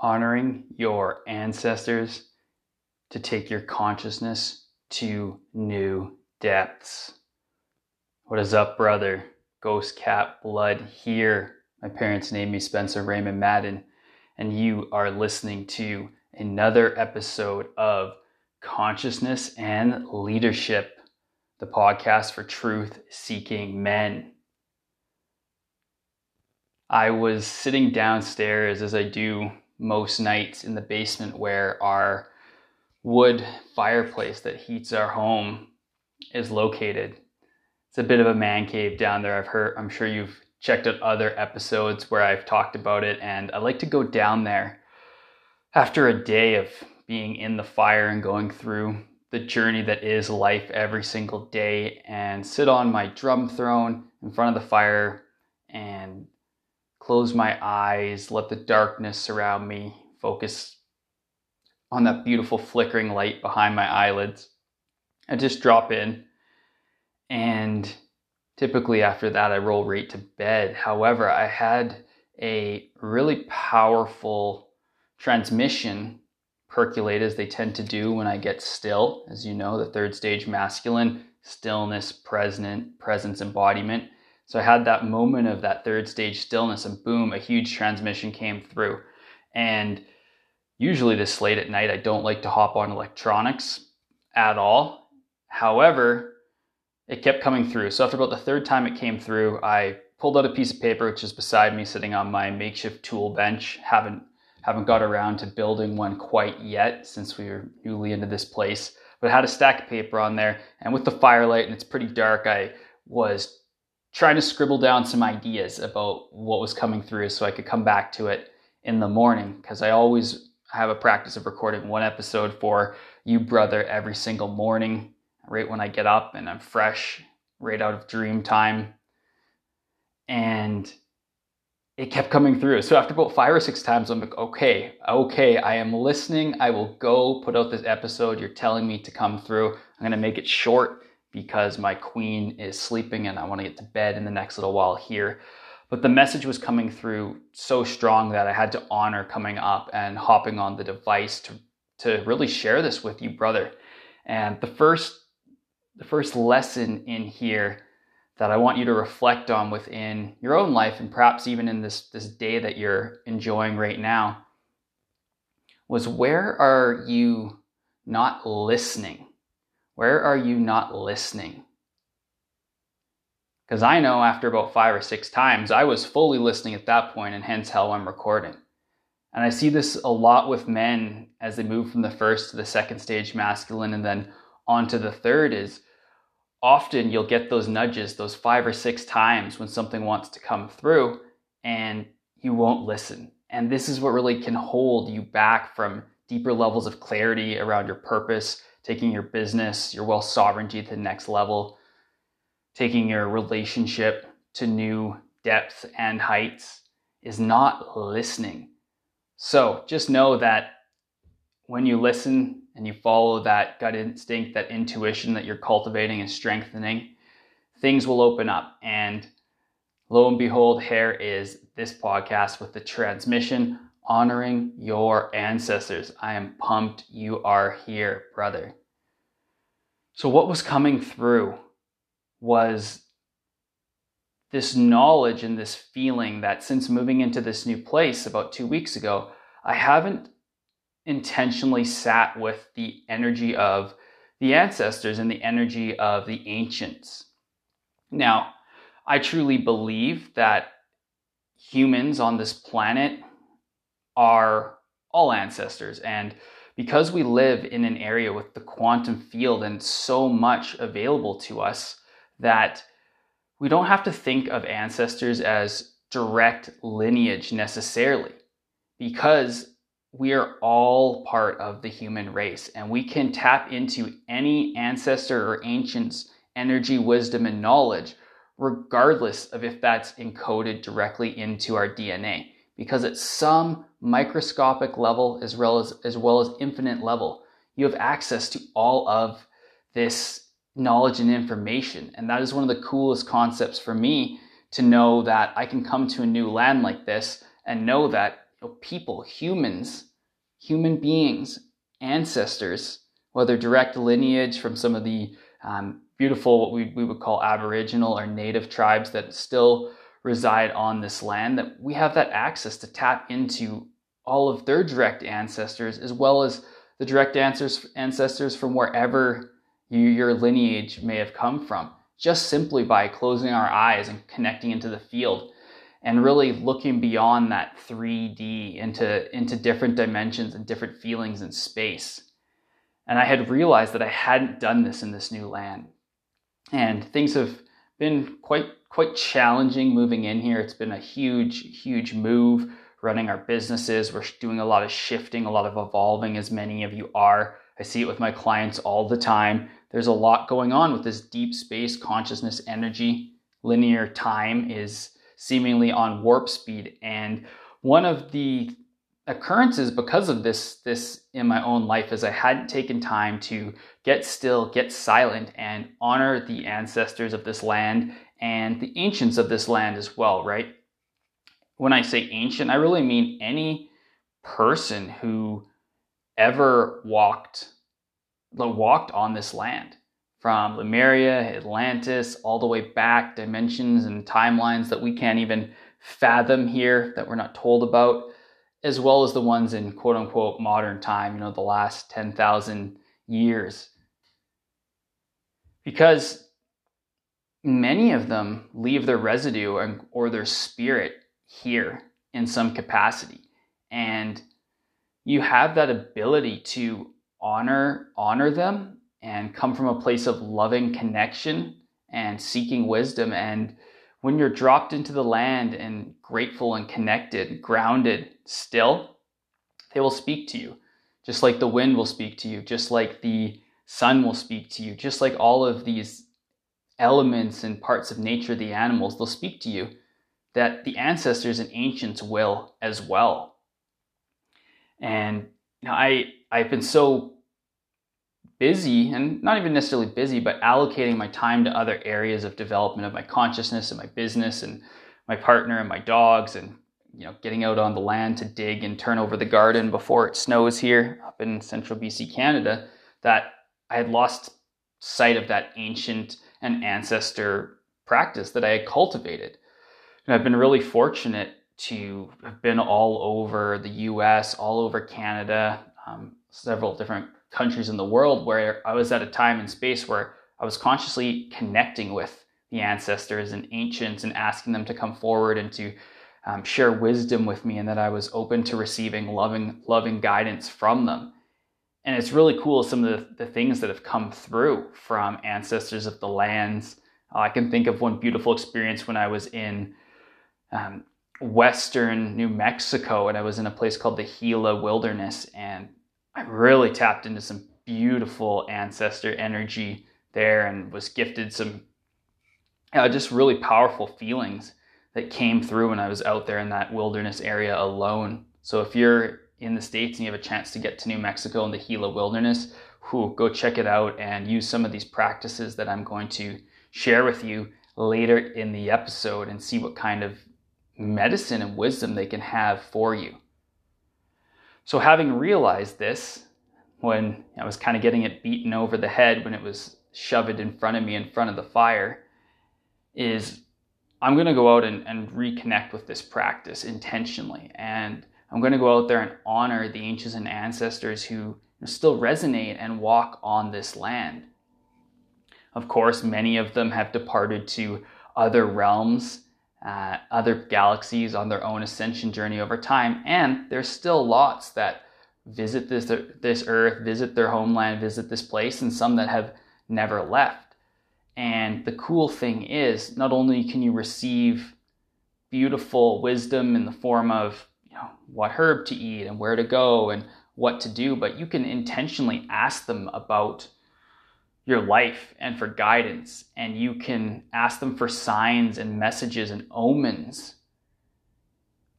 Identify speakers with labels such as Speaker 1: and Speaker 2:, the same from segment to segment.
Speaker 1: honoring your ancestors to take your consciousness to new depths. What is up, brother? Ghost Cat Blood here. My parents named me Spencer Raymond Madden, and you are listening to another episode of Consciousness and Leadership, the podcast for truth seeking men. I was sitting downstairs as I do most nights in the basement where our wood fireplace that heats our home is located. It's a bit of a man cave down there. I've heard I'm sure you've checked out other episodes where I've talked about it and I like to go down there after a day of being in the fire and going through the journey that is life every single day and sit on my drum throne in front of the fire and close my eyes, let the darkness surround me, focus on that beautiful flickering light behind my eyelids. I just drop in, and typically after that, I roll right to bed. However, I had a really powerful transmission percolate as they tend to do when I get still. As you know, the third stage masculine, stillness, present, presence, embodiment. So I had that moment of that third stage stillness, and boom, a huge transmission came through. And usually, this late at night, I don't like to hop on electronics at all. However, it kept coming through. So after about the third time it came through, I pulled out a piece of paper which is beside me, sitting on my makeshift tool bench. haven't haven't got around to building one quite yet since we were newly into this place. But I had a stack of paper on there, and with the firelight and it's pretty dark, I was trying to scribble down some ideas about what was coming through so I could come back to it in the morning because I always have a practice of recording one episode for you, brother, every single morning, right when I get up and I'm fresh, right out of dream time. And it kept coming through. So after about five or six times, I'm like, okay, okay, I am listening. I will go put out this episode. You're telling me to come through. I'm going to make it short because my queen is sleeping and I want to get to bed in the next little while here. But the message was coming through so strong that I had to honor coming up and hopping on the device to, to really share this with you, brother. And the first the first lesson in here that I want you to reflect on within your own life and perhaps even in this, this day that you're enjoying right now was where are you not listening? Where are you not listening? Because I know after about five or six times, I was fully listening at that point, and hence how I'm recording. And I see this a lot with men as they move from the first to the second stage masculine and then on to the third is often you'll get those nudges, those five or six times when something wants to come through and you won't listen. And this is what really can hold you back from deeper levels of clarity around your purpose, taking your business, your wealth sovereignty to the next level, taking your relationship to new depths and heights is not listening. So just know that when you listen and you follow that gut instinct, that intuition that you're cultivating and strengthening, things will open up. And lo and behold, here is this podcast with the transmission honoring your ancestors. I am pumped you are here, brother. So, what was coming through was this knowledge and this feeling that since moving into this new place about two weeks ago, I haven't intentionally sat with the energy of the ancestors and the energy of the ancients. Now, I truly believe that humans on this planet are all ancestors. And because we live in an area with the quantum field and so much available to us, that we don't have to think of ancestors as direct lineage necessarily, because we are all part of the human race and we can tap into any ancestor or ancient's energy, wisdom, and knowledge, regardless of if that's encoded directly into our DNA because at some microscopic level as well as as well as infinite level you have access to all of this knowledge and information. And that is one of the coolest concepts for me to know that I can come to a new land like this and know that you know, people, humans, human beings, ancestors, whether direct lineage from some of the um, beautiful, what we, we would call Aboriginal or Native tribes that still reside on this land, that we have that access to tap into all of their direct ancestors as well as the direct ancestors from wherever you, your lineage may have come from, just simply by closing our eyes and connecting into the field and really looking beyond that 3D into, into different dimensions and different feelings in space. And I had realized that I hadn't done this in this new land. And things have been quite quite challenging moving in here. It's been a huge, huge move running our businesses. We're doing a lot of shifting, a lot of evolving, as many of you are. I see it with my clients all the time. There's a lot going on with this deep space consciousness energy. Linear time is seemingly on warp speed. And one of the occurrences because of this this in my own life is I hadn't taken time to get still, get silent, and honor the ancestors of this land and the ancients of this land as well, right? When I say ancient, I really mean any person who ever walked walked on this land from Lemuria, Atlantis, all the way back, dimensions and timelines that we can't even fathom here, that we're not told about, as well as the ones in quote unquote modern time, you know, the last 10,000 years. Because many of them leave their residue or their spirit here in some capacity. And you have that ability to honor honor them and come from a place of loving connection and seeking wisdom. And when you're dropped into the land and grateful and connected, grounded, still, they will speak to you. Just like the wind will speak to you, just like the sun will speak to you, just like all of these elements and parts of nature, the animals, they'll speak to you, that the ancestors and ancients will as well. And you know, I I've been so busy and not even necessarily busy, but allocating my time to other areas of development of my consciousness and my business and my partner and my dogs and you know getting out on the land to dig and turn over the garden before it snows here up in central BC Canada that I had lost sight of that ancient and ancestor practice that I had cultivated. And I've been really fortunate to have been all over the US, all over Canada, um, several different countries in the world where I was at a time and space where I was consciously connecting with the ancestors and ancients and asking them to come forward and to um, share wisdom with me, and that I was open to receiving loving, loving guidance from them. And it's really cool some of the, the things that have come through from ancestors of the lands. Uh, I can think of one beautiful experience when I was in um, western New Mexico, and I was in a place called the Gila Wilderness, and I really tapped into some beautiful ancestor energy there and was gifted some uh, just really powerful feelings that came through when I was out there in that wilderness area alone. So if you're in the States and you have a chance to get to New Mexico and the Gila Wilderness, whew, go check it out and use some of these practices that I'm going to share with you later in the episode and see what kind of medicine and wisdom they can have for you. So, having realized this, when I was kind of getting it beaten over the head when it was shoved in front of me in front of the fire, is I'm going to go out and, and reconnect with this practice intentionally. And I'm going to go out there and honor the ancients and ancestors who still resonate and walk on this land. Of course, many of them have departed to other realms uh, other galaxies on their own ascension journey over time. And there's still lots that visit this, this earth, visit their homeland, visit this place, and some that have never left. And the cool thing is, not only can you receive beautiful wisdom in the form of know, what herb to eat and where to go and what to do, but you can intentionally ask them about your life and for guidance. And you can ask them for signs and messages and omens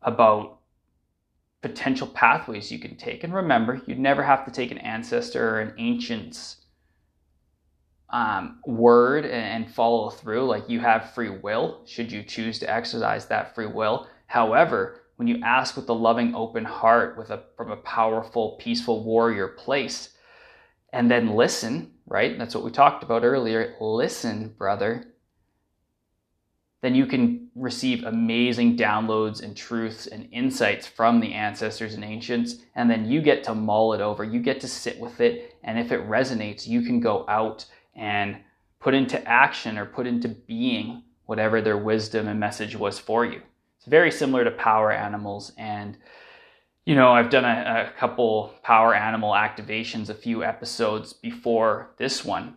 Speaker 1: about potential pathways you can take. And remember, you'd never have to take an ancestor or an ancient's um, word and follow through. Like you have free will, should you choose to exercise that free will. However, when you ask with a loving, open heart, with a from a powerful, peaceful warrior place, and then listen, right? That's what we talked about earlier. Listen, brother. Then you can receive amazing downloads and truths and insights from the ancestors and ancients. And then you get to mull it over. You get to sit with it. And if it resonates, you can go out and put into action or put into being whatever their wisdom and message was for you. It's very similar to power animals. And, you know, I've done a, a couple power animal activations, a few episodes before this one.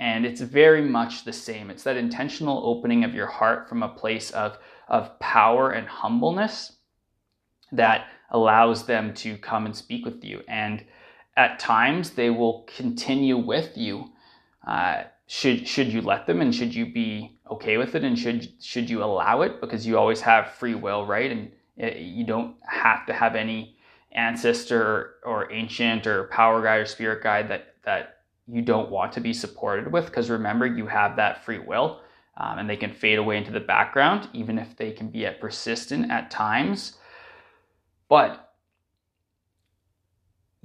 Speaker 1: And it's very much the same. It's that intentional opening of your heart from a place of, of power and humbleness that allows them to come and speak with you. And at times, they will continue with you. Uh, should should you let them and should you be okay with it and should should you allow it? Because you always have free will right? And it, you don't have to have any ancestor or ancient or power guide or spirit guide that that you don't want to be supported with. Because remember you have that free will um, and they can fade away into the background even if they can be at persistent at times. But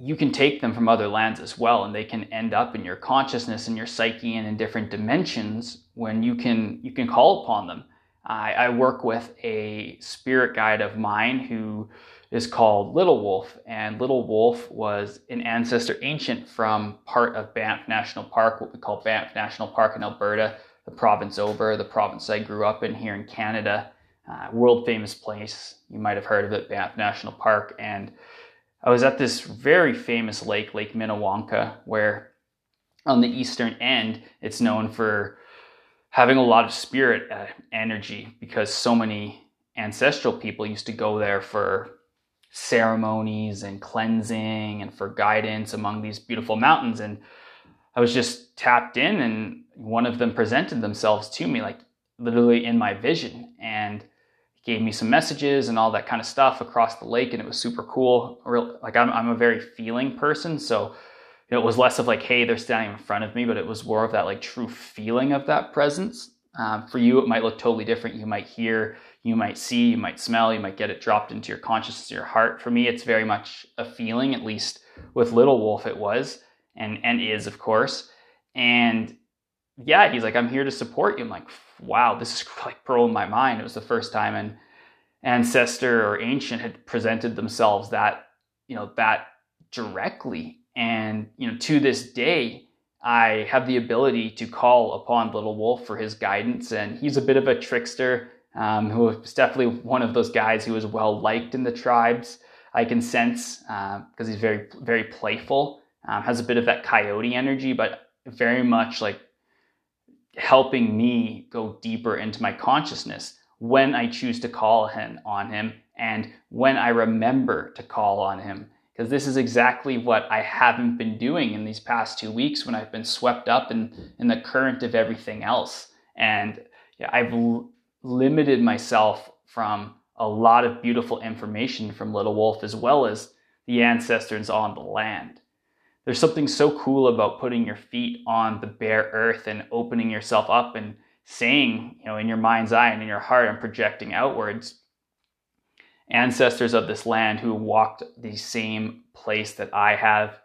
Speaker 1: you can take them from other lands as well and they can end up in your consciousness and your psyche and in different dimensions when you can you can call upon them. I, I work with a spirit guide of mine who is called little wolf and little wolf was an ancestor ancient from part of banff national park what we call banff national park in alberta the province over the province i grew up in here in canada. Uh, world famous place. You might have heard of it banff national park and I was at this very famous lake, Lake Minnewanka, where on the eastern end, it's known for having a lot of spirit uh, energy because so many ancestral people used to go there for ceremonies and cleansing and for guidance among these beautiful mountains. And I was just tapped in, and one of them presented themselves to me, like literally in my vision. And gave me some messages and all that kind of stuff across the lake, and it was super cool. Real, like I'm, I'm a very feeling person, so it was less of like, hey, they're standing in front of me, but it was more of that like true feeling of that presence. Um, for you, it might look totally different. You might hear, you might see, you might smell, you might get it dropped into your consciousness, your heart. For me, it's very much a feeling. At least with Little Wolf, it was and and is, of course. And yeah, he's like, I'm here to support you. I'm like, wow, this is like blowing my mind. It was the first time an ancestor or ancient had presented themselves that, you know, that directly. And, you know, to this day, I have the ability to call upon Little Wolf for his guidance. And he's a bit of a trickster um, who was definitely one of those guys who was well liked in the tribes. I can sense because uh, he's very, very playful, um, has a bit of that coyote energy, but very much like helping me go deeper into my consciousness when I choose to call him on him and when I remember to call on him. Because this is exactly what I haven't been doing in these past two weeks when I've been swept up in, in the current of everything else. And yeah, I've l- limited myself from a lot of beautiful information from Little Wolf as well as the ancestors on the land there's something so cool about putting your feet on the bare earth and opening yourself up and saying, you know, in your mind's eye and in your heart and projecting outwards, ancestors of this land who walked the same place that I have,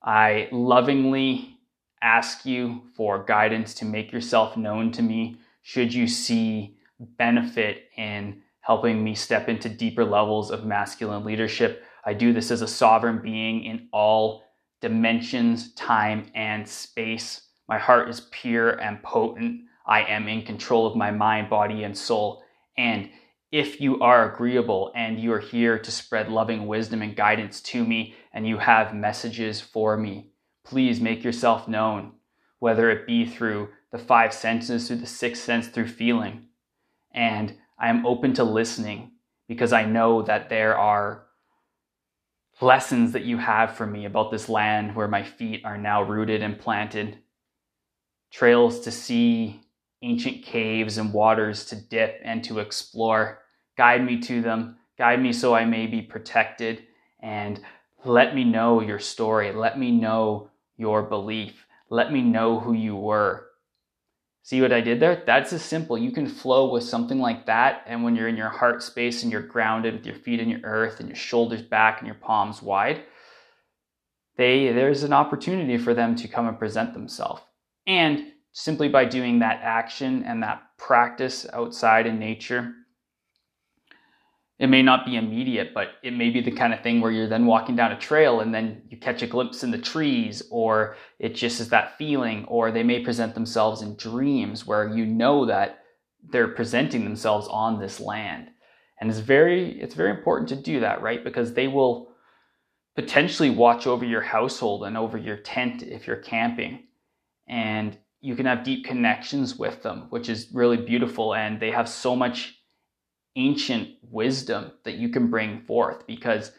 Speaker 1: I lovingly ask you for guidance to make yourself known to me should you see benefit in helping me step into deeper levels of masculine leadership I do this as a sovereign being in all dimensions, time, and space. My heart is pure and potent. I am in control of my mind, body, and soul. And if you are agreeable and you are here to spread loving wisdom and guidance to me, and you have messages for me, please make yourself known, whether it be through the five senses, through the sixth sense, through feeling. And I am open to listening because I know that there are lessons that you have for me about this land where my feet are now rooted and planted, trails to see, ancient caves and waters to dip and to explore. Guide me to them, guide me so I may be protected, and let me know your story. Let me know your belief. Let me know who you were. See what I did there? That's as simple. You can flow with something like that. And when you're in your heart space and you're grounded with your feet in your earth and your shoulders back and your palms wide, they, there's an opportunity for them to come and present themselves. And simply by doing that action and that practice outside in nature, it may not be immediate, but it may be the kind of thing where you're then walking down a trail and then you catch a glimpse in the trees, or it just is that feeling, or they may present themselves in dreams where you know that they're presenting themselves on this land. And it's very it's very important to do that, right? Because they will potentially watch over your household and over your tent if you're camping. And you can have deep connections with them, which is really beautiful. And they have so much ancient wisdom that you can bring forth because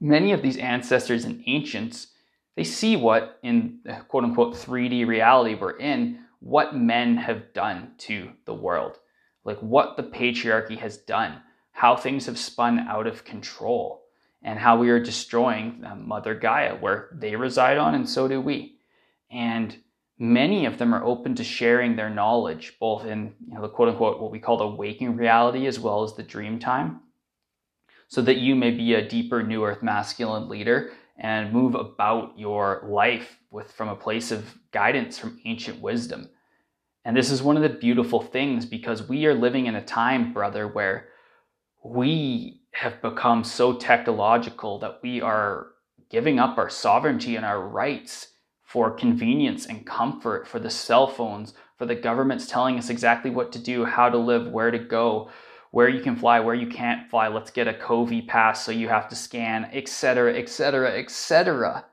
Speaker 1: many of these ancestors and ancients they see what in quote unquote 3D reality we're in what men have done to the world. Like what the patriarchy has done how things have spun out of control and how we are destroying uh, mother gaia where they reside on and so do we. And many of them are open to sharing their knowledge, both in you know, the quote unquote what we call the waking reality as well as the dream time, so that you may be a deeper new earth masculine leader and move about your life with from a place of guidance from ancient wisdom. And this is one of the beautiful things because we are living in a time, brother, where we have become so technological that we are giving up our sovereignty and our rights for convenience and comfort, for the cell phones, for the governments telling us exactly what to do, how to live, where to go, where you can fly, where you can't fly. Let's get a COVID pass so you have to scan, etc., etc., etc.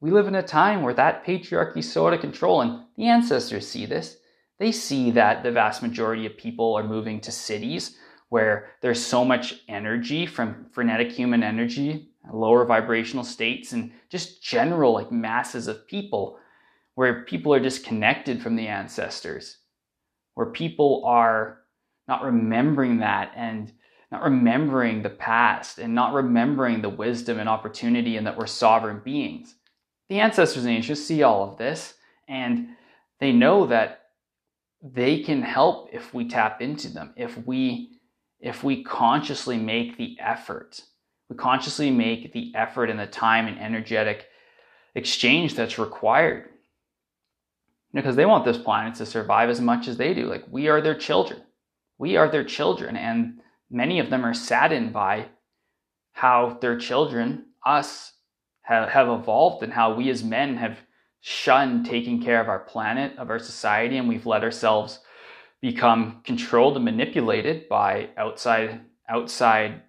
Speaker 1: We live in a time where that patriarchy is so out of control, and the ancestors see this. They see that the vast majority of people are moving to cities where there's so much energy from frenetic human energy lower vibrational states, and just general like masses of people where people are disconnected from the ancestors, where people are not remembering that and not remembering the past and not remembering the wisdom and opportunity and that we're sovereign beings. The ancestors and ancients see all of this and they know that they can help if we tap into them, if we if we consciously make the effort we consciously make the effort and the time and energetic exchange that's required. Because they want this planet to survive as much as they do. Like we are their children. We are their children. And many of them are saddened by how their children, us, have, evolved and how we as men have shunned taking care of our planet, of our society, and we've let ourselves become controlled and manipulated by outside outside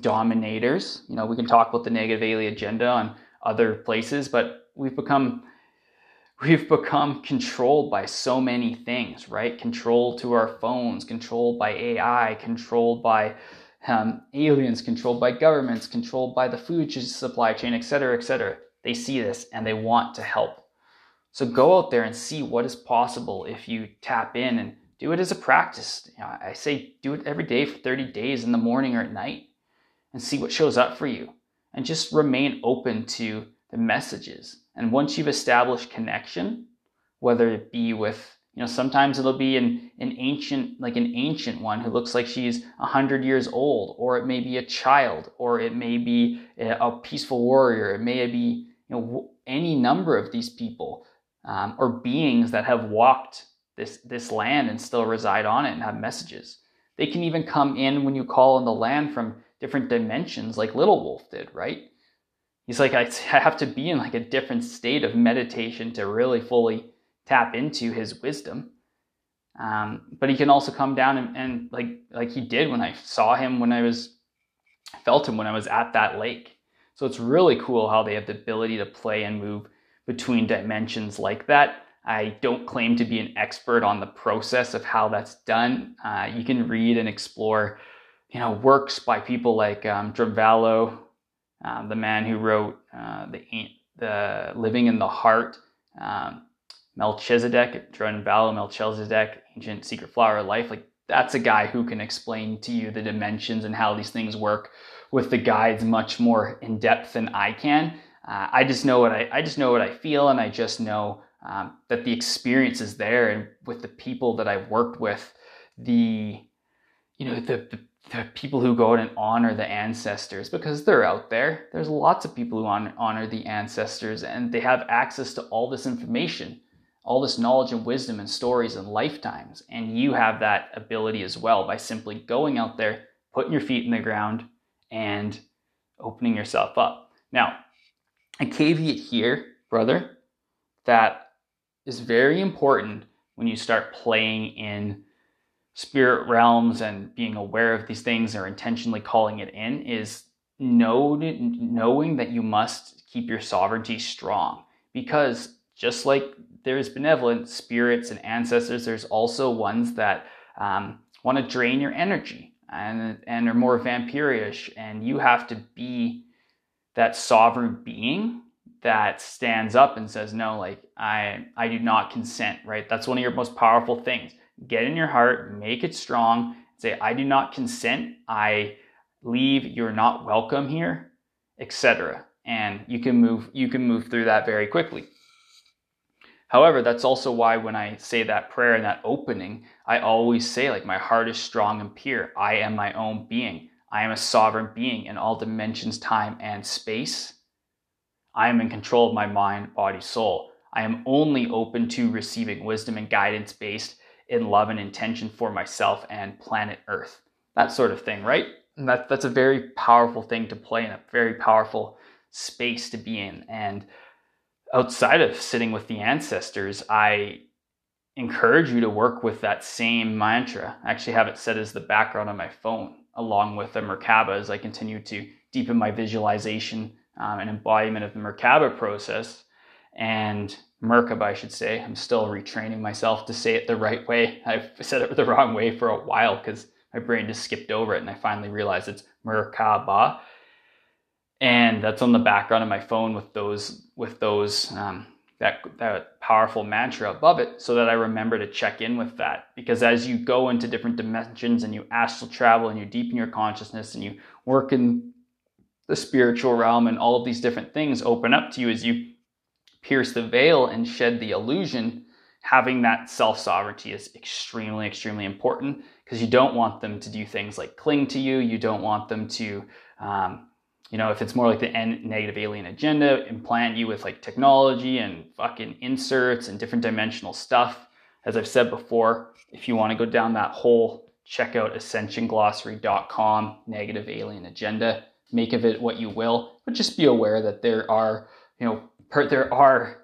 Speaker 1: dominators. You know, we can talk about the negative alien agenda on other places, but we've become we've become controlled by so many things, right? Controlled to our phones, controlled by AI, controlled by um, aliens, controlled by governments, controlled by the food supply chain, et cetera, et cetera. They see this and they want to help. So go out there and see what is possible if you tap in and do it as a practice. You know, I say do it every day for 30 days in the morning or at night and see what shows up for you. And just remain open to the messages. And once you've established connection, whether it be with, you know, sometimes it'll be an, an ancient, like an ancient one who looks like she's 100 years old, or it may be a child, or it may be a, peaceful warrior, it may be, you know, any number of these people um, or beings that have walked this, this land and still reside on it and have messages. They can even come in when you call on the land from different dimensions like Little Wolf did, right? He's like, I have to be in like a different state of meditation to really fully tap into his wisdom. Um, but he can also come down and, and like like he did when I saw him when I was felt him when I was at that lake. So it's really cool how they have the ability to play and move between dimensions like that. I don't claim to be an expert on the process of how that's done. Uh, you can read and explore you know, works by people like um, um, the man who wrote uh, the the Living in the Heart, um, Melchizedek, Drunvalo Melchizedek, Ancient Secret Flower of Life. Like that's a guy who can explain to you the dimensions and how these things work with the guides much more in depth than I can. Uh, I just know what I, I just know what I feel, and I just know um, that the experience is there and with the people that I've worked with, the you know the, the, the people who go out and honor the ancestors because they're out there. There's lots of people who honor, the ancestors and they have access to all this information, all this knowledge and wisdom and stories and lifetimes. And you have that ability as well by simply going out there, putting your feet in the ground, and opening yourself up. Now, a caveat here, brother, that is very important when you start playing in spirit realms and being aware of these things or intentionally calling it in is know, knowing that you must keep your sovereignty strong. Because just like there's benevolent spirits and ancestors, there's also ones that um, want to drain your energy and, and are more vampirish. And you have to be that sovereign being that stands up and says, no, like I, I do not consent, right? That's one of your most powerful things. Get in your heart, make it strong, say, I do not consent. I leave, you're not welcome here, etc. And you can move, you can move through that very quickly. However, that's also why when I say that prayer and that opening, I always say, like, my heart is strong and pure. I am my own being. I am a sovereign being in all dimensions, time, and space. I am in control of my mind, body, soul. I am only open to receiving wisdom and guidance based in love and intention for myself and planet Earth. That sort of thing, right? And that, that's a very powerful thing to play in, a very powerful space to be in. And outside of sitting with the ancestors, I encourage you to work with that same mantra. I actually have it set as the background on my phone along with the Merkaba as I continue to deepen my visualization um, and embodiment of the Merkaba process. And Merkaba, I should say. I'm still retraining myself to say it the right way. I've said it the wrong way for a while because my brain just skipped over it and I finally realized it's Merkaba. And that's on the background of my phone with those with those um, that that powerful mantra above it so that I remember to check in with that. Because as you go into different dimensions and you astral travel and you deepen your consciousness and you work in the spiritual realm and all of these different things open up to you as you pierce the veil and shed the illusion, having that self sovereignty is extremely, extremely important because you don't want them to do things like cling to you. You don't want them to um, you know, if it's more like the negative alien agenda, implant you with like technology and fucking inserts and different dimensional stuff. As I've said before, if you want to go down that hole, check out ascensionglossary.com, negative alien agenda. Make of it what you will, but just be aware that there are, you know, there are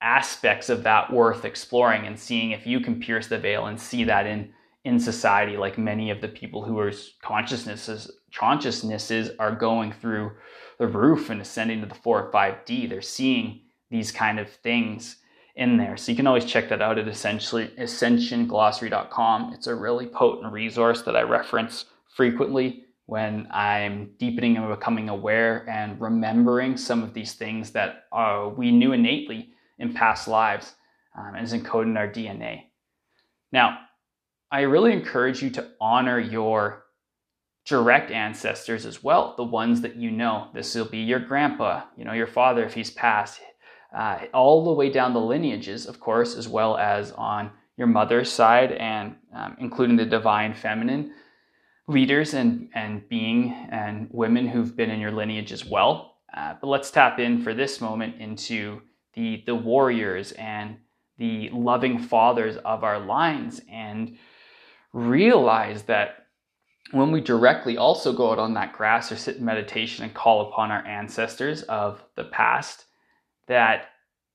Speaker 1: aspects of that worth exploring and seeing if you can pierce the veil and see that in in society, like many of the people who are consciousnesses consciousnesses are going through the roof and ascending to the four or five D. They're seeing these kind of things in there. So you can always check that out at essentially ascensionglossary.com. It's a really potent resource that I reference frequently when I'm deepening and becoming aware and remembering some of these things that uh, we knew innately in past lives um, and is encoded in our DNA. Now, I really encourage you to honor your direct ancestors as well, the ones that you know. This will be your grandpa, you know, your father if he's passed, uh, all the way down the lineages, of course, as well as on your mother's side and um, including the divine feminine leaders and, and being and women who've been in your lineage as well. Uh, but let's tap in for this moment into the, the warriors and the loving fathers of our lines and realize that when we directly also go out on that grass or sit in meditation and call upon our ancestors of the past, that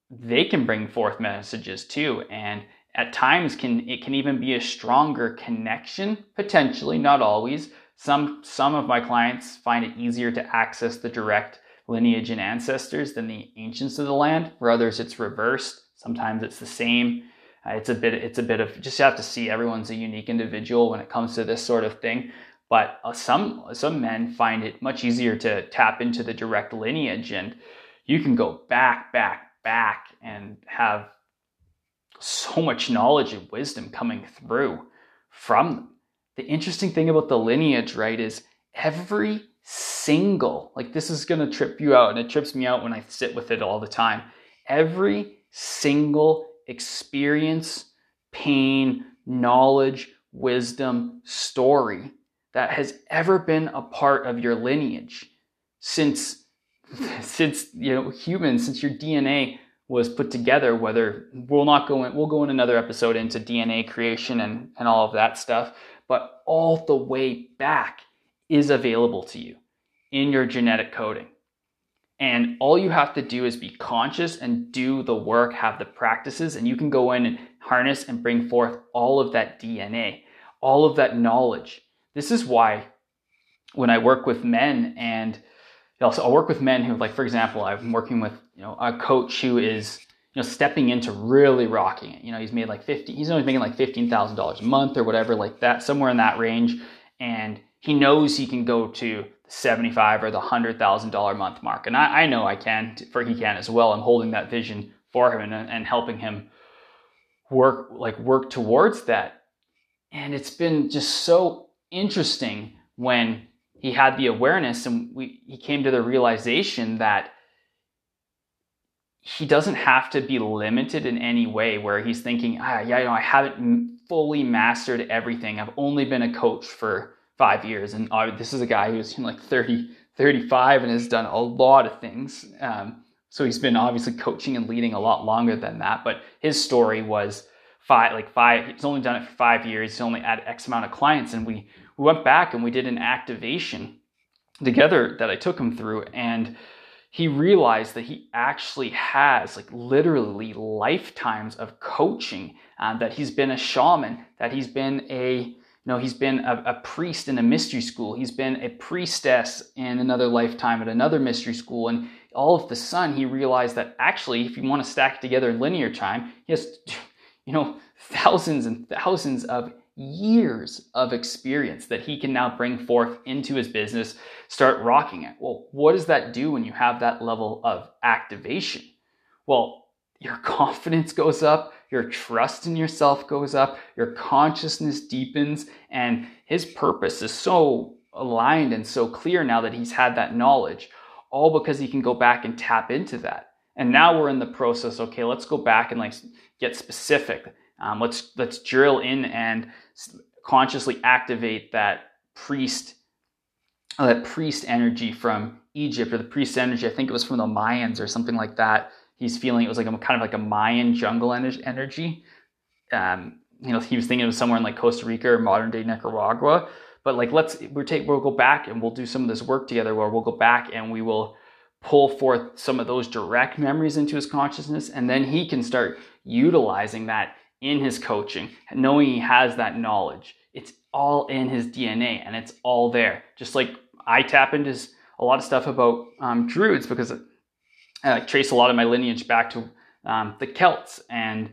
Speaker 1: they can bring forth messages too. And at times can it can even be a stronger connection, potentially, not always. Some some of my clients find it easier to access the direct lineage and ancestors than the ancients of the land. For others, it's reversed. Sometimes it's the same. Uh, it's a bit it's a bit of just have to see everyone's a unique individual when it comes to this sort of thing. But uh, some some men find it much easier to tap into the direct lineage, and you can go back, back, back, and have so much knowledge and wisdom coming through from them. The interesting thing about the lineage, right, is every single like this is gonna trip you out, and it trips me out when I sit with it all the time. Every single experience, pain, knowledge, wisdom, story that has ever been a part of your lineage since since you know humans since your DNA was put together whether we'll not go in we'll go in another episode into DNA creation and and all of that stuff but all the way back is available to you in your genetic coding and all you have to do is be conscious and do the work, have the practices, and you can go in and harness and bring forth all of that DNA, all of that knowledge. This is why when I work with men and also I'll work with men who, like, for example, I'm working with, you know, a coach who is, you know, stepping into really rocking it. You know, he's made like 50, he's only making like $15,000 a month or whatever, like that, somewhere in that range. And he knows he can go to the 75 or the $100,000 a month mark. And I, I, know I can, for he can as well. I'm holding that vision for him and, uh, and helping him work, like work towards that. And it's been just so interesting when he had the awareness and we, he came to the realization that he doesn't have to be limited in any way where he's thinking, ah, yeah, you know, I haven't fully mastered everything. I've only been a coach for five years. And this is a guy who's like 30, 35 and has done a lot of things. Um, so he's been obviously coaching and leading a lot longer than that. But his story was five, like five, he's only done it for five years. He's only had X amount of clients. And we, we went back and we did an activation together that I took him through. And he realized that he actually has like literally lifetimes of coaching, uh, that he's been a shaman, that he's been a you know, he's been a, a, priest in a mystery school. He's been a priestess in another lifetime at another mystery school. And all of the sudden, he realized that actually, if you want to stack together in linear time, he has, you know, thousands and thousands of years of experience that he can now bring forth into his business, start rocking it. Well, what does that do when you have that level of activation? Well, your confidence goes up, your trust in yourself goes up, your consciousness deepens, and his purpose is so aligned and so clear now that he's had that knowledge, all because he can go back and tap into that. And now we're in the process. Okay, let's go back and like get specific. Um, let's let's drill in and consciously activate that priest, uh, that priest energy from Egypt or the priest energy. I think it was from the Mayans or something like that he's feeling it was like a kind of like a Mayan jungle energy. Um, you know, he was thinking of somewhere in like Costa Rica or modern day Nicaragua. But like, let's we'll take we'll go back and we'll do some of this work together, where we'll go back and we will pull forth some of those direct memories into his consciousness, and then he can start utilizing that in his coaching, knowing he has that knowledge. It's all in his DNA, and it's all there. Just like I tap into a lot of stuff about um, druids because I trace a lot of my lineage back to um, the Celts and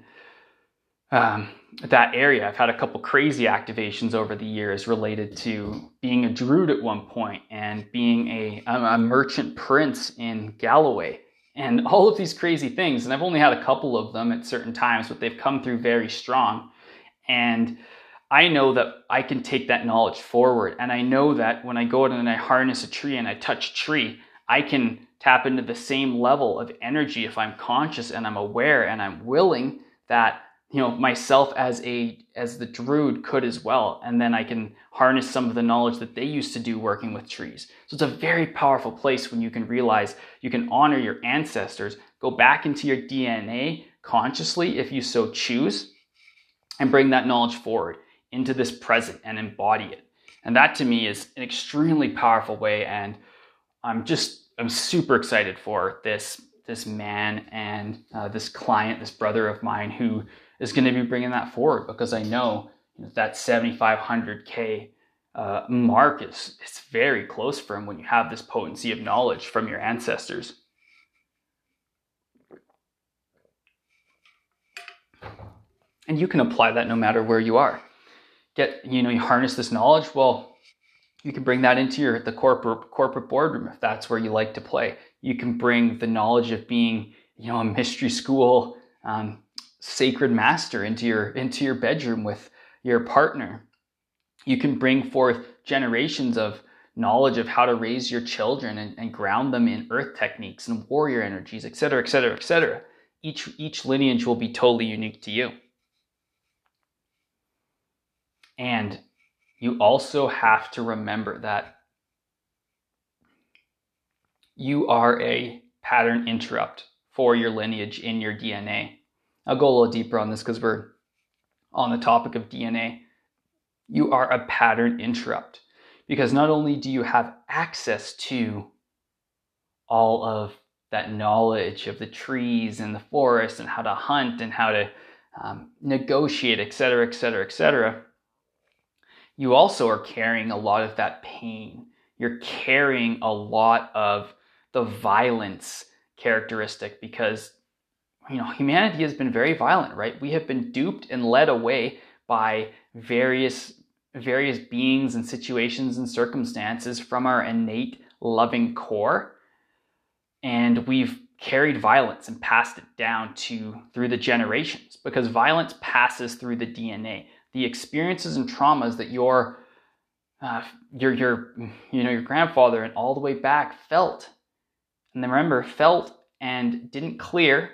Speaker 1: um, that area. I've had a couple crazy activations over the years related to being a druid at one point and being a, a merchant prince in Galloway and all of these crazy things. And I've only had a couple of them at certain times, but they've come through very strong. And I know that I can take that knowledge forward. And I know that when I go out and I harness a tree and I touch a tree, I can tap into the same level of energy if I'm conscious and I'm aware and I'm willing that you know myself as a as the druid could as well and then I can harness some of the knowledge that they used to do working with trees. So it's a very powerful place when you can realize you can honor your ancestors, go back into your DNA consciously if you so choose and bring that knowledge forward into this present and embody it. And that to me is an extremely powerful way and I'm just I'm super excited for this this man and uh, this client, this brother of mine, who is going to be bringing that forward because I know, that 7,500k uh, mark is it's very close for him when you have this potency of knowledge from your ancestors. And you can apply that no matter where you are. Get you know you harness this knowledge. Well, you can bring that into your the corporate corporate boardroom if that's where you like to play. You can bring the knowledge of being, you know, a mystery school um, sacred master into your into your bedroom with your partner. You can bring forth generations of knowledge of how to raise your children and, and ground them in earth techniques and warrior energies, etc., etc., etc. each each lineage will be totally unique to you. And you also have to remember that you are a pattern interrupt for your lineage in your DNA. I'll go a little deeper on this because we're on the topic of DNA. You are a pattern interrupt because not only do you have access to all of that knowledge of the trees and the forest and how to hunt and how to um, negotiate, et cetera, et cetera, et cetera, you also are carrying a lot of that pain. You're carrying a lot of the violence characteristic because you know humanity has been very violent right? We have been duped and led away by various various beings and situations and circumstances from our innate loving core. And we've carried violence and passed it down to through the generations because violence passes through the DNA the experiences and traumas that your uh, your your you know your grandfather and all the way back felt and then remember felt and didn't clear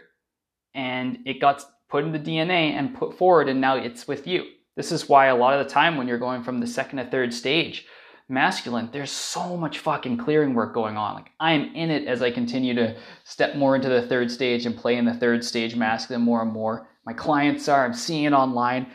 Speaker 1: and it got put in the DNA and put forward and now it's with you. This is why a lot of the time when you're going from the second to third stage masculine, there's so much fucking clearing work going on. Like I am in it as I continue to step more into the third stage and play in the third stage masculine more and more. My clients are, I'm seeing it online.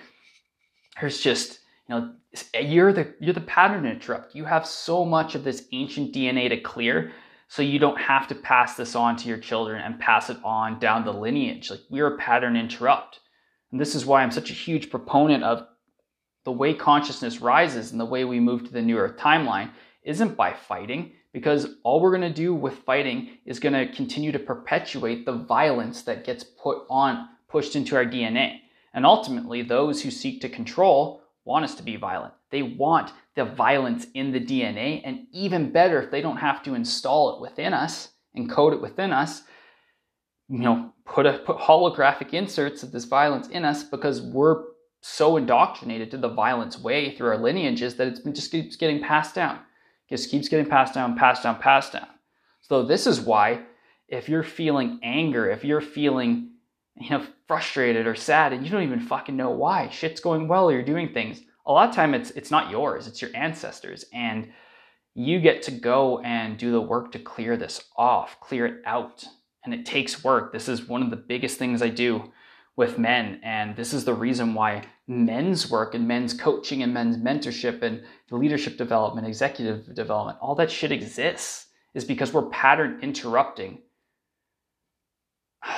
Speaker 1: There's just, you know, you're the you're the pattern interrupt. You have so much of this ancient DNA to clear so you don't have to pass this on to your children and pass it on down the lineage. Like we're a pattern interrupt. And this is why I'm such a huge proponent of the way consciousness rises and the way we move to the new earth timeline isn't by fighting, because all we're going to do with fighting is going to continue to perpetuate the violence that gets put on, pushed into our DNA. And ultimately, those who seek to control want us to be violent. They want the violence in the DNA. And even better, if they don't have to install it within us, encode it within us, you know, put a put holographic inserts of this violence in us because we're so indoctrinated to the violence way through our lineages that it's been just keeps getting passed down. It just keeps getting passed down, passed down, passed down. So this is why if you're feeling anger, if you're feeling you know frustrated or sad and you don't even fucking know why, shit's going well, or you're doing things, a lot of time it's it's not yours it's your ancestors and you get to go and do the work to clear this off clear it out. And it takes work. This is one of the biggest things i do with men and this is the reason why men's work and men's coaching and men's mentorship and leadership development executive development all that shit exists is because we're pattern interrupting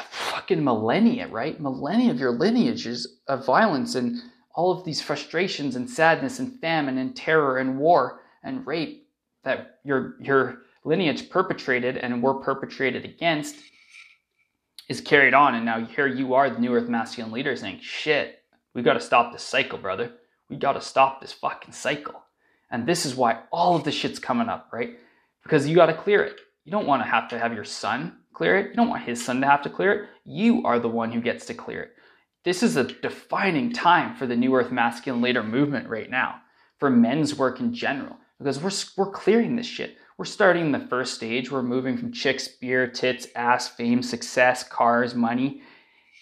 Speaker 1: fucking millennia right? Millennia of your lineages of violence and all of these frustrations and sadness and famine and terror and war and rape that your your lineage perpetrated and were perpetrated against is carried on. And now here you are the new earth masculine leader saying shit we got to stop this cycle brother. We got to stop this fucking cycle. And this is why all of the shit's coming up right? Because you got to clear it. You don't want to have to have your son clear it. You don't want his son to have to clear it. You are the one who gets to clear it this is a defining time for the New Earth Masculine Leader movement right now, for men's work in general, because we're, we're clearing this shit. We're starting the first stage. We're moving from chicks, beer, tits, ass, fame, success, cars, money,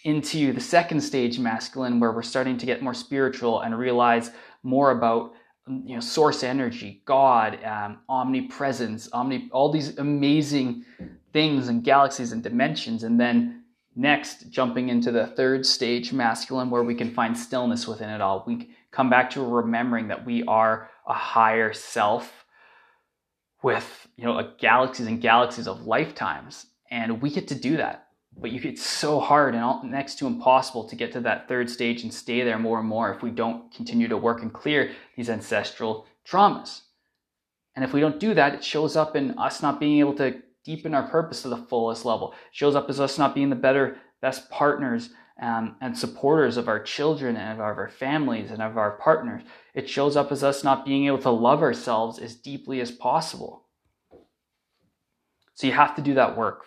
Speaker 1: into the second stage masculine, where we're starting to get more spiritual and realize more about you know source energy, God, um, omnipresence, omni, all these amazing things and galaxies and dimensions, and then Next, jumping into the third stage, masculine, where we can find stillness within it all. We come back to remembering that we are a higher self with you know galaxies and galaxies of lifetimes, and we get to do that. But you get so hard and all, next to impossible to get to that third stage and stay there more and more if we don't continue to work and clear these ancestral traumas. And if we don't do that, it shows up in us not being able to deepen our purpose to the fullest level. It shows up as us not being the better, best partners um, and supporters of our children and of our families and of our partners. It shows up as us not being able to love ourselves as deeply as possible. So you have to do that work.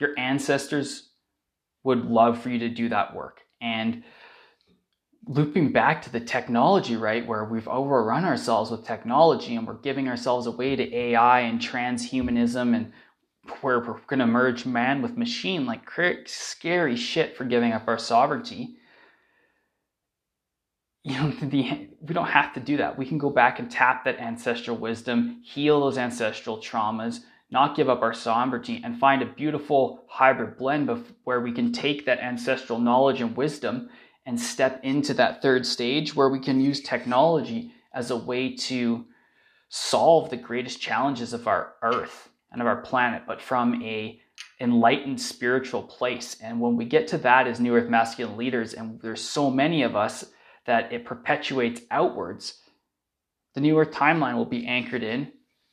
Speaker 1: Your ancestors would love for you to do that work. And looping back to the technology, right, where we've overrun ourselves with technology and we're giving ourselves away to AI and transhumanism and where we're going to merge man with machine, like scary shit for giving up our sovereignty. You know, the, we don't have to do that. We can go back and tap that ancestral wisdom, heal those ancestral traumas, not give up our sovereignty, and find a beautiful hybrid blend of where we can take that ancestral knowledge and wisdom and step into that third stage where we can use technology as a way to solve the greatest challenges of our earth and of our planet, but from a enlightened spiritual place. And when we get to that as new earth masculine leaders, and there's so many of us that it perpetuates outwards, the new earth timeline will be anchored in.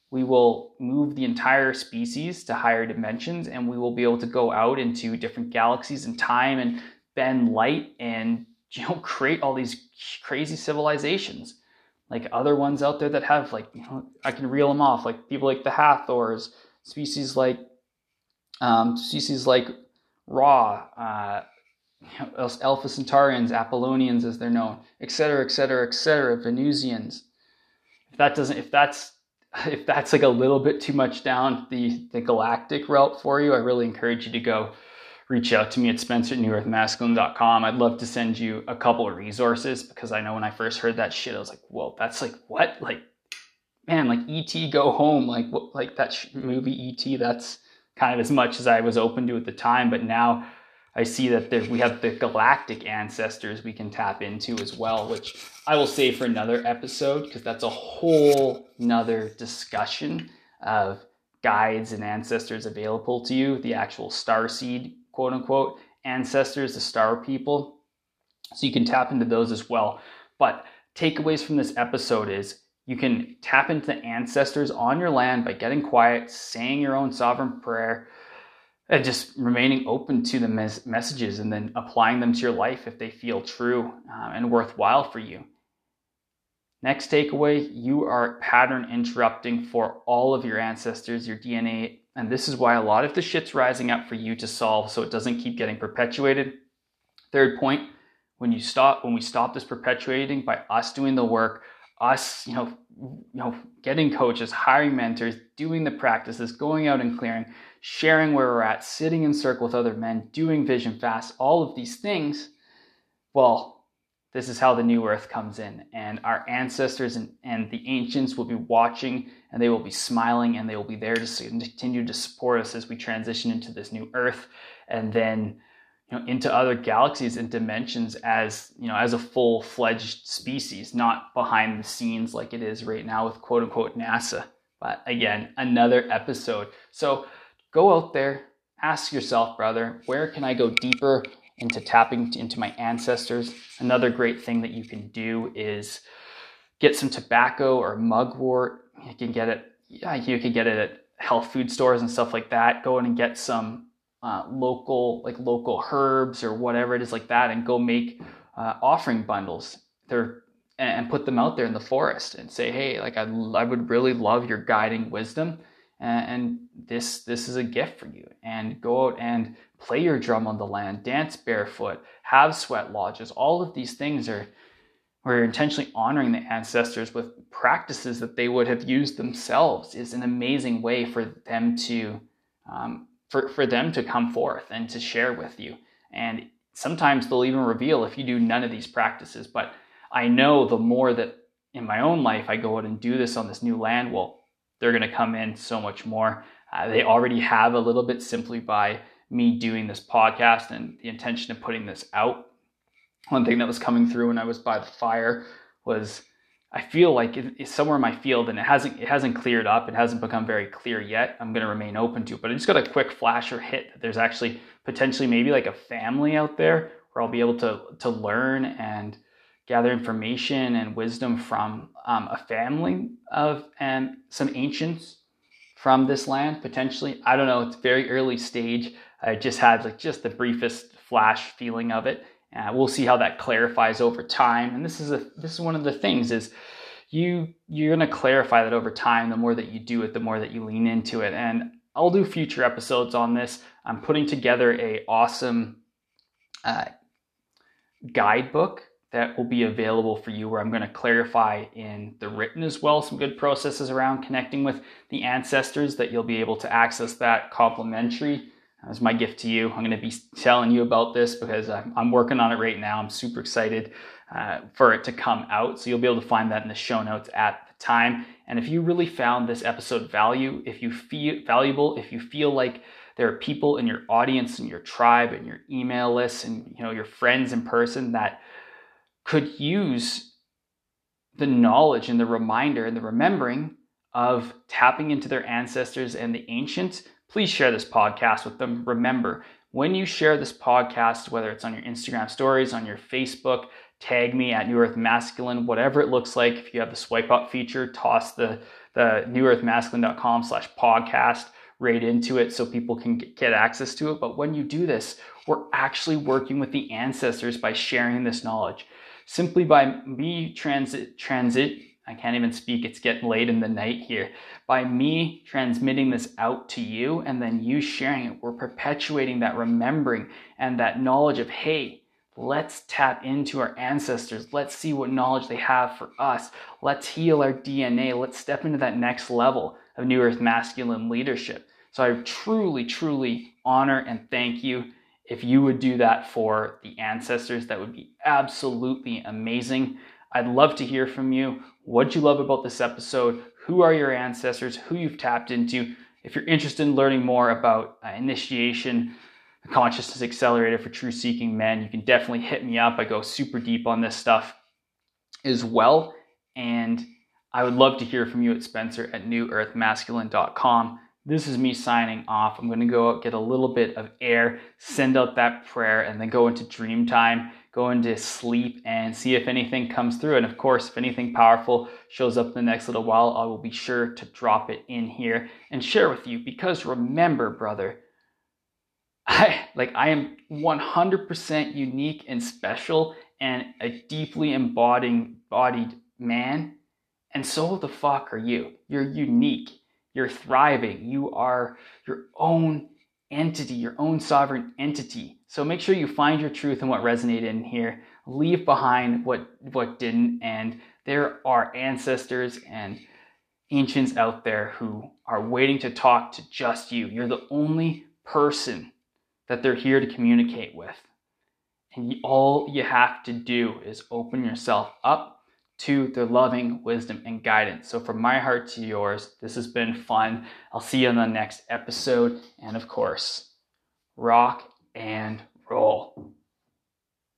Speaker 1: We will move the entire species to higher dimensions, and we will be able to go out into different galaxies and time and bend light and you know create all these crazy civilizations like other ones out there that have like you know I can reel them off like people like the Hathors, species like um, species like Ra, uh, Alpha Centaurians, Apollonians as they're known, etc., etc., etc., Venusians. If that doesn't, if that's if that's like a little bit too much down the the galactic route for you, I really encourage you to go reach out to me at spencer. I'd love to send you a couple of resources because I know when I first heard that shit, I was like, whoa, that's like what? Like, man, like E.T. Go Home, like what, like that sh- movie E.T. That's kind of as much as I was open to at the time, but now I see that there's we have the galactic ancestors we can tap into as well, which I will save for another episode because that's a whole nother discussion of guides and ancestors available to you, the actual star seed quote unquote ancestors, the star people. So you can tap into those as well. But takeaways from this episode is you can tap into the ancestors on your land by getting quiet, saying your own sovereign prayer, and just remaining open to the mes- messages and then applying them to your life if they feel true uh, and worthwhile for you. Next takeaway you are pattern interrupting for all of your ancestors, your DNA and this is why a lot of the shit's rising up for you to solve so it doesn't keep getting perpetuated. Third point, when you stop when we stop this perpetuating by us doing the work, us, you know, you know, getting coaches, hiring mentors, doing the practices, going out and clearing, sharing where we're at, sitting in circle with other men, doing vision fast, all of these things, well, this is how the new earth comes in. And our ancestors and, and the ancients will be watching and they will be smiling and they will be there to continue to support us as we transition into this new earth and then you know, into other galaxies and dimensions as you know as a full-fledged species, not behind the scenes like it is right now with quote unquote NASA. But again, another episode. So go out there, ask yourself, brother, where can I go deeper into tapping into my ancestors. Another great thing that you can do is get some tobacco or mugwort. You can get it. Yeah, you can get it at health food stores and stuff like that. Go in and get some uh, local, like local herbs or whatever it is like that, and go make uh, offering bundles. They're and put them out there in the forest and say, hey, like I, I would really love your guiding wisdom and this this is a gift for you and go out and play your drum on the land dance barefoot have sweat lodges all of these things are we're intentionally honoring the ancestors with practices that they would have used themselves is an amazing way for them to um, for, for them to come forth and to share with you and sometimes they'll even reveal if you do none of these practices but i know the more that in my own life i go out and do this on this new land well they're going to come in so much more. Uh, they already have a little bit simply by me doing this podcast and the intention of putting this out. One thing that was coming through when I was by the fire was I feel like it's somewhere in my field and it hasn't it hasn't cleared up. It hasn't become very clear yet. I'm going to remain open to it, but I just got a quick flash or hit that there's actually potentially maybe like a family out there where I'll be able to to learn and gather information and wisdom from um, a family of and some ancients from this land potentially. I don't know. It's very early stage. I just had like just the briefest flash feeling of it. Uh, we'll see how that clarifies over time. And this is a this is one of the things is you you're going to clarify that over time. The more that you do it, the more that you lean into it. And I'll do future episodes on this. I'm putting together a awesome uh, guidebook that will be available for you where I'm going to clarify in the written as well some good processes around connecting with the ancestors that you'll be able to access that complimentary as my gift to you. I'm going to be telling you about this because I'm, working on it right now. I'm super excited uh, for it to come out. So you'll be able to find that in the show notes at the time. And if you really found this episode value, if you feel valuable, if you feel like there are people in your audience and your tribe and your email list and you know your friends in person that could use the knowledge and the reminder and the remembering of tapping into their ancestors and the ancients, please share this podcast with them. Remember, when you share this podcast, whether it's on your Instagram stories, on your Facebook, tag me at New Earth Masculine, whatever it looks like. If you have the swipe up feature, toss the, the newearthmasculine.com slash podcast right into it so people can get access to it. But when you do this, we're actually working with the ancestors by sharing this knowledge simply by me transit transit I can't even speak, it's getting late in the night here. By me transmitting this out to you and then you sharing it, we're perpetuating that remembering and that knowledge of, hey, let's tap into our ancestors. Let's see what knowledge they have for us. Let's heal our DNA. Let's step into that next level of New Earth masculine leadership. So I truly, truly honor and thank you if you would do that for the ancestors, that would be absolutely amazing. I'd love to hear from you. What you love about this episode? Who are your ancestors? Who you've tapped into? If you're interested in learning more about uh, initiation, consciousness accelerator for true seeking men, you can definitely hit me up. I go super deep on this stuff as well. And I would love to hear from you at Spencer at newearthmasculine.com. This is me signing off. I'm going to go out, get a little bit of air, send out that prayer, and then go into dream time, go into sleep, and see if anything comes through. And of course, if anything powerful shows up in the next little while, I will be sure to drop it in here and share with you. Because remember, brother, I like I am 100% unique and special and a deeply embodied bodied man. And so the fuck are you. You're unique you're thriving. You are your own entity, your own sovereign entity. So make sure you find your truth and what resonated in here. Leave behind what, what didn't. And there are ancestors and ancients out there who are waiting to talk to just you. You're the only person that they're here to communicate with. And all you have to do is open yourself up to their loving wisdom and guidance. So, from my heart to yours, this has been fun. I'll see you on the next episode. And of course, rock and roll.